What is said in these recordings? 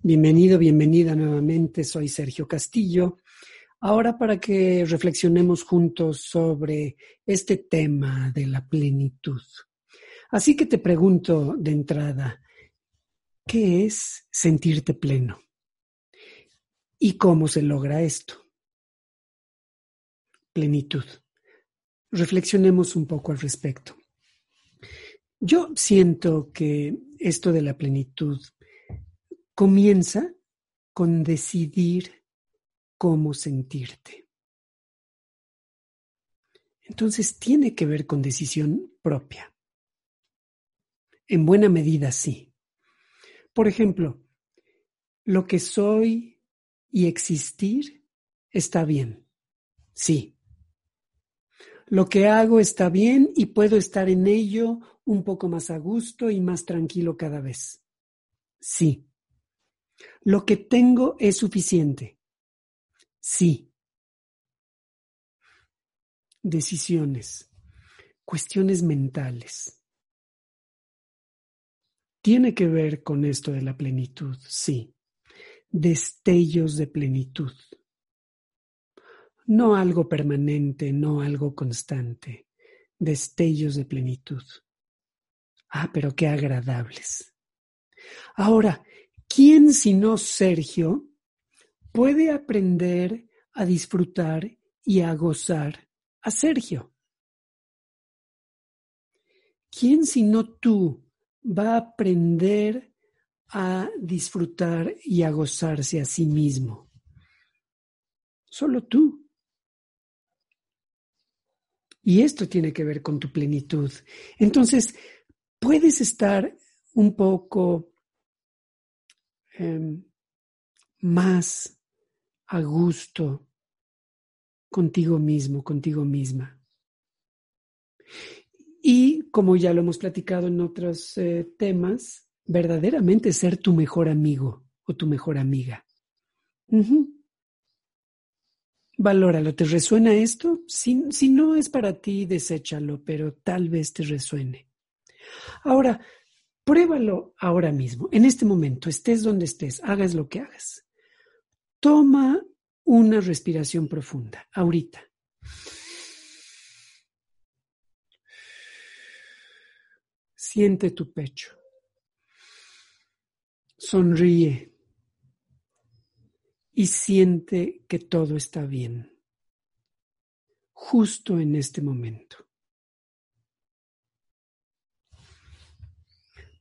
Bienvenido, bienvenida nuevamente. Soy Sergio Castillo. Ahora para que reflexionemos juntos sobre este tema de la plenitud. Así que te pregunto de entrada, ¿qué es sentirte pleno? ¿Y cómo se logra esto? Plenitud. Reflexionemos un poco al respecto. Yo siento que esto de la plenitud comienza con decidir cómo sentirte. Entonces tiene que ver con decisión propia. En buena medida sí. Por ejemplo, lo que soy y existir está bien. Sí. Lo que hago está bien y puedo estar en ello un poco más a gusto y más tranquilo cada vez. Sí. Lo que tengo es suficiente. Sí. Decisiones. Cuestiones mentales. Tiene que ver con esto de la plenitud, sí. Destellos de plenitud. No algo permanente, no algo constante. Destellos de plenitud. Ah, pero qué agradables. Ahora, ¿quién sino Sergio puede aprender a disfrutar y a gozar a Sergio? ¿Quién sino tú va a aprender a disfrutar y a gozarse a sí mismo? Solo tú. Y esto tiene que ver con tu plenitud. Entonces, puedes estar un poco Em, más a gusto contigo mismo, contigo misma. Y como ya lo hemos platicado en otros eh, temas, verdaderamente ser tu mejor amigo o tu mejor amiga. Valóralo, ¿te resuena esto? Si, si no es para ti, deséchalo, pero tal vez te resuene. Ahora, Pruébalo ahora mismo, en este momento, estés donde estés, hagas lo que hagas. Toma una respiración profunda, ahorita. Siente tu pecho. Sonríe y siente que todo está bien, justo en este momento.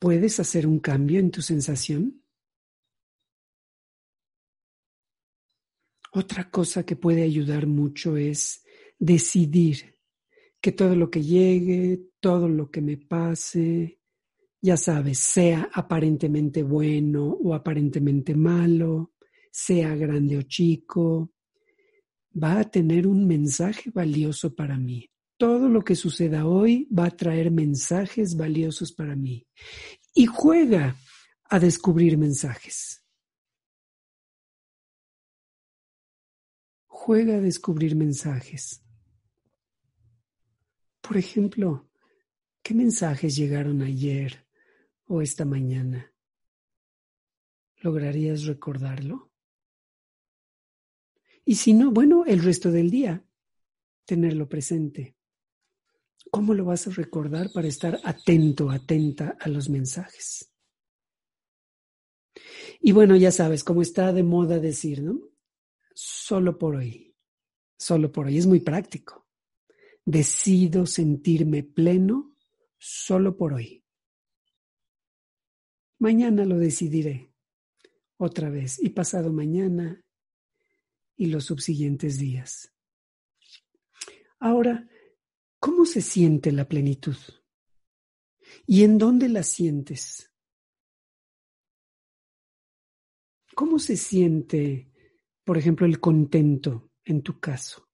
¿Puedes hacer un cambio en tu sensación? Otra cosa que puede ayudar mucho es decidir que todo lo que llegue, todo lo que me pase, ya sabes, sea aparentemente bueno o aparentemente malo, sea grande o chico, va a tener un mensaje valioso para mí todo lo que suceda hoy va a traer mensajes valiosos para mí. Y juega a descubrir mensajes. Juega a descubrir mensajes. Por ejemplo, ¿qué mensajes llegaron ayer o esta mañana? ¿Lograrías recordarlo? Y si no, bueno, el resto del día, tenerlo presente. ¿Cómo lo vas a recordar para estar atento, atenta a los mensajes? Y bueno, ya sabes, como está de moda decir, ¿no? Solo por hoy, solo por hoy, es muy práctico. Decido sentirme pleno solo por hoy. Mañana lo decidiré otra vez y pasado mañana y los subsiguientes días. Ahora, ¿cómo se siente la plenitud? ¿Y en dónde la sientes? ¿Cómo se siente, por ejemplo, el contento en tu caso?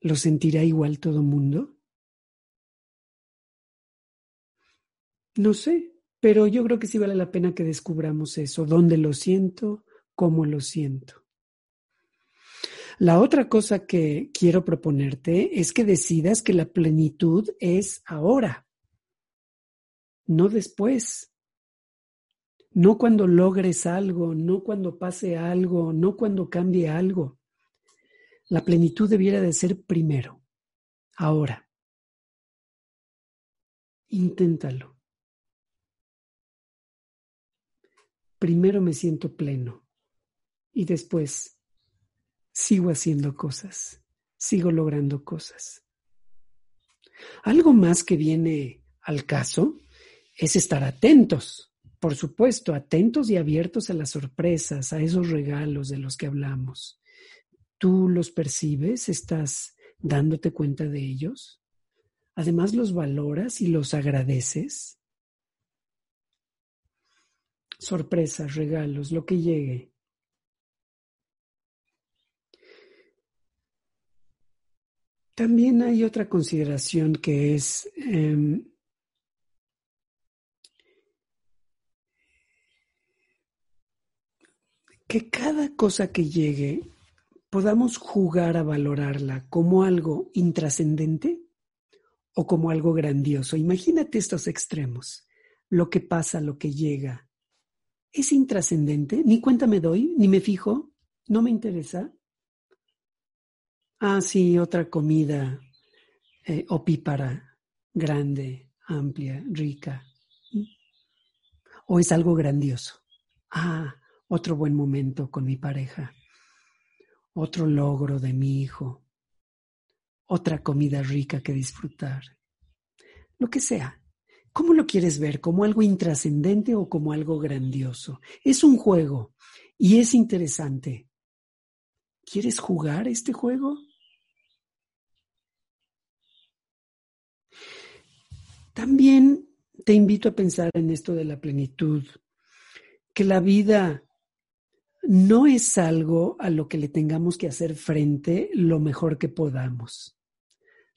¿Lo sentirá igual todo mundo? No sé, pero yo creo que sí vale la pena que descubramos eso, dónde lo siento, cómo lo siento. La otra cosa que quiero proponerte es que decidas que la plenitud es ahora, no después. No cuando logres algo, no cuando pase algo, no cuando cambie algo. La plenitud debiera de ser primero, ahora. Inténtalo. Primero me siento pleno y después sigo haciendo cosas, sigo logrando cosas. Algo más que viene al caso es estar atentos, por supuesto, atentos y abiertos a las sorpresas, a esos regalos de los que hablamos. ¿Tú los percibes? ¿Estás dándote cuenta de ellos? Además, los valoras y los agradeces. Sorpresas, regalos, lo que llegue. También hay otra consideración que es em, que cada cosa que llegue podamos jugar a valorarla como algo intrascendente o como algo grandioso. Imagínate estos extremos, lo que pasa, lo que llega. ¿Es intrascendente? Ni cuenta me doy, ni me fijo, no me interesa. Ah, sí, otra comida eh, opípara, grande, amplia, rica. ¿O es algo grandioso? Ah, otro buen momento con mi pareja. Otro logro de mi hijo. Otra comida rica que disfrutar. Lo que sea. ¿Cómo lo quieres ver? ¿Como algo intrascendente o como algo grandioso? Es un juego y es interesante. ¿Quieres jugar este juego? También te invito a pensar en esto de la plenitud, que la vida no es algo a lo que le tengamos que hacer frente lo mejor que podamos.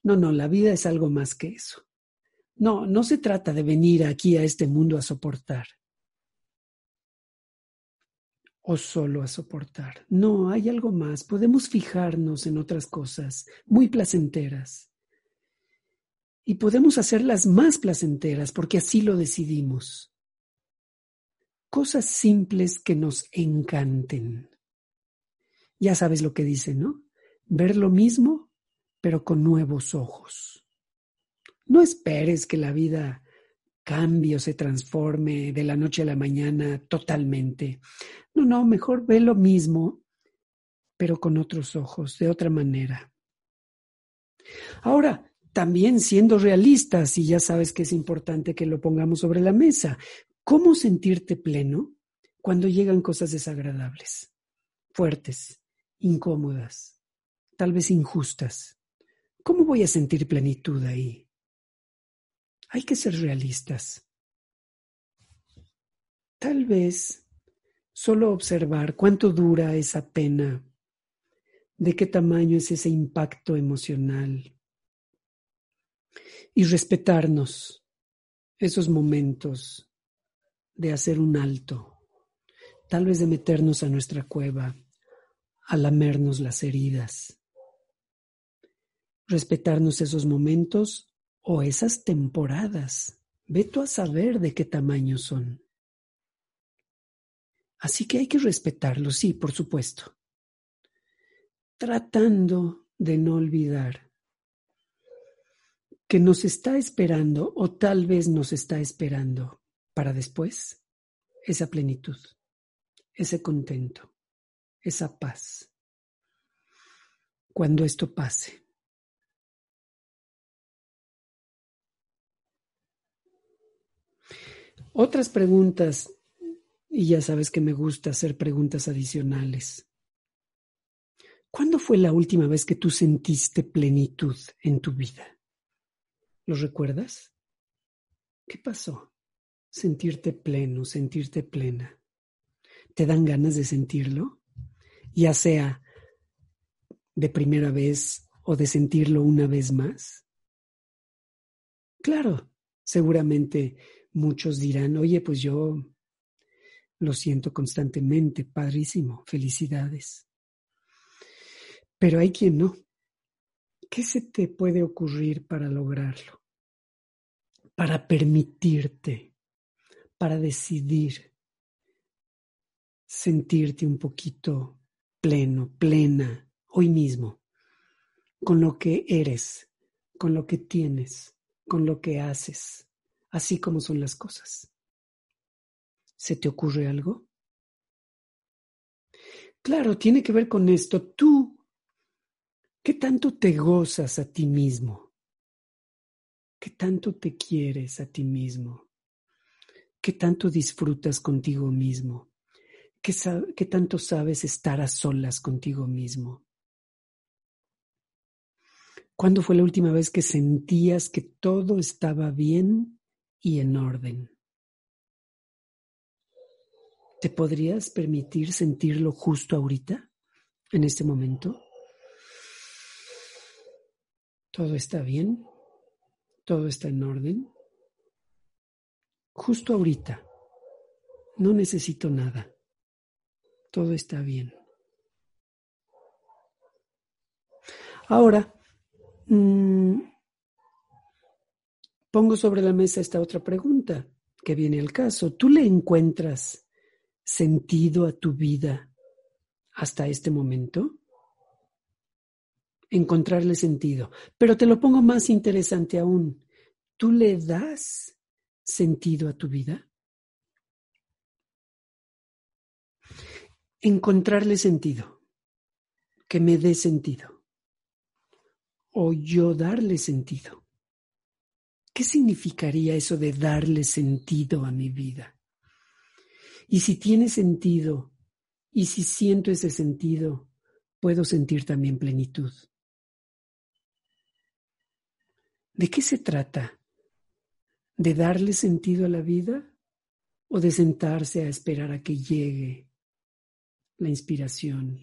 No, no, la vida es algo más que eso. No, no se trata de venir aquí a este mundo a soportar o solo a soportar. No, hay algo más. Podemos fijarnos en otras cosas muy placenteras y podemos hacerlas más placenteras porque así lo decidimos. Cosas simples que nos encanten. Ya sabes lo que dice, ¿no? Ver lo mismo, pero con nuevos ojos. No esperes que la vida cambie o se transforme de la noche a la mañana totalmente. No, no, mejor ve lo mismo, pero con otros ojos, de otra manera. Ahora, también siendo realistas, y ya sabes que es importante que lo pongamos sobre la mesa, ¿cómo sentirte pleno cuando llegan cosas desagradables, fuertes, incómodas, tal vez injustas? ¿Cómo voy a sentir plenitud ahí? Hay que ser realistas. Tal vez solo observar cuánto dura esa pena, de qué tamaño es ese impacto emocional, y respetarnos esos momentos de hacer un alto, tal vez de meternos a nuestra cueva, a lamernos las heridas, respetarnos esos momentos o esas temporadas. Ve tú a saber de qué tamaño son. Así que hay que respetarlos, sí, por supuesto. Tratando de no olvidar que nos está esperando o tal vez nos está esperando para después esa plenitud, ese contento, esa paz. Cuando esto pase. Otras preguntas, y ya sabes que me gusta hacer preguntas adicionales. ¿Cuándo fue la última vez que tú sentiste plenitud en tu vida? ¿Lo recuerdas? ¿Qué pasó? Sentirte pleno, sentirte plena. ¿Te dan ganas de sentirlo? Ya sea de primera vez o de sentirlo una vez más. Claro, seguramente muchos dirán, oye, pues yo lo siento constantemente, padrísimo, felicidades. Pero hay quien no. ¿Qué se te puede ocurrir para lograrlo? Para permitirte, para decidir sentirte un poquito pleno, plena, hoy mismo, con lo que eres, con lo que tienes, con lo que haces, así como son las cosas. ¿Se te ocurre algo? Claro, tiene que ver con esto. Tú, ¿qué tanto te gozas a ti mismo? ¿Qué tanto te quieres a ti mismo? ¿Qué tanto disfrutas contigo mismo? ¿Qué, ¿Qué, tanto sabes estar a solas contigo mismo? ¿Cuándo fue la última vez que sentías que todo estaba bien y en orden? ¿Te podrías permitir sentirlo justo ahorita, en este momento? ¿Todo está bien? ¿Todo está en orden? Justo ahorita. No necesito nada. Todo está bien. Ahora, Mm, pongo sobre la mesa esta otra pregunta que viene al caso. ¿Tú le encuentras sentido a tu vida hasta este momento? Encontrarle sentido. Pero te lo pongo más interesante aún. ¿Tú le das sentido a tu vida? Encontrarle sentido. Que me dé sentido o yo darle sentido. ¿Qué significaría eso de darle sentido a mi vida? Y si tiene sentido, y si siento ese sentido, puedo sentir también plenitud. ¿De qué se trata? ¿De darle sentido a la vida o de sentarse a esperar a que llegue la inspiración,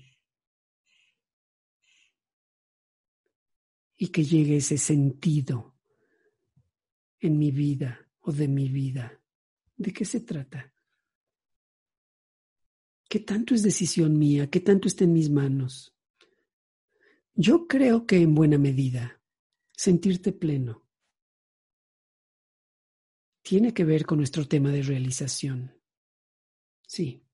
y que llegue ese sentido en mi vida o de mi vida. ¿De qué se trata? ¿Qué tanto es decisión mía? ¿Qué tanto está en mis manos? Yo creo que en buena medida, sentirte pleno tiene que ver con nuestro tema de realización. Sí.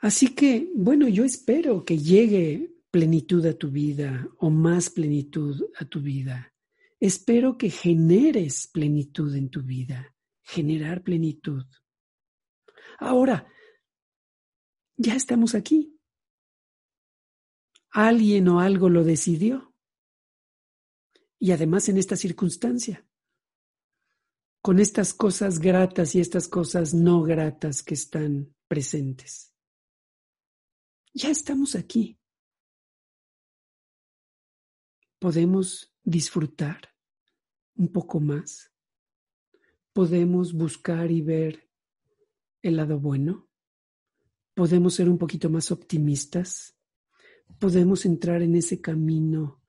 Así que, bueno, yo espero que llegue plenitud a tu vida o más plenitud a tu vida. Espero que generes plenitud en tu vida, generar plenitud. Ahora, ya estamos aquí. Alguien o algo lo decidió. Y además en esta circunstancia, con estas cosas gratas y estas cosas no gratas que están presentes. Ya estamos aquí podemos disfrutar un poco más, podemos buscar y ver el lado bueno, podemos ser un poquito más optimistas, podemos entrar en ese camino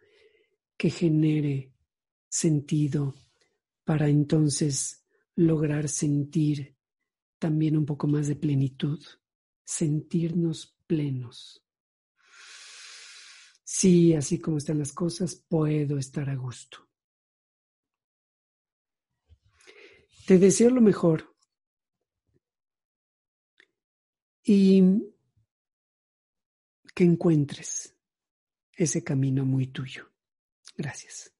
que genere sentido para entonces lograr sentir también un poco más de plenitud, sentirnos plenos. Sí, así como están las cosas, puedo estar a gusto. Te deseo lo mejor y que encuentres ese camino muy tuyo. Gracias.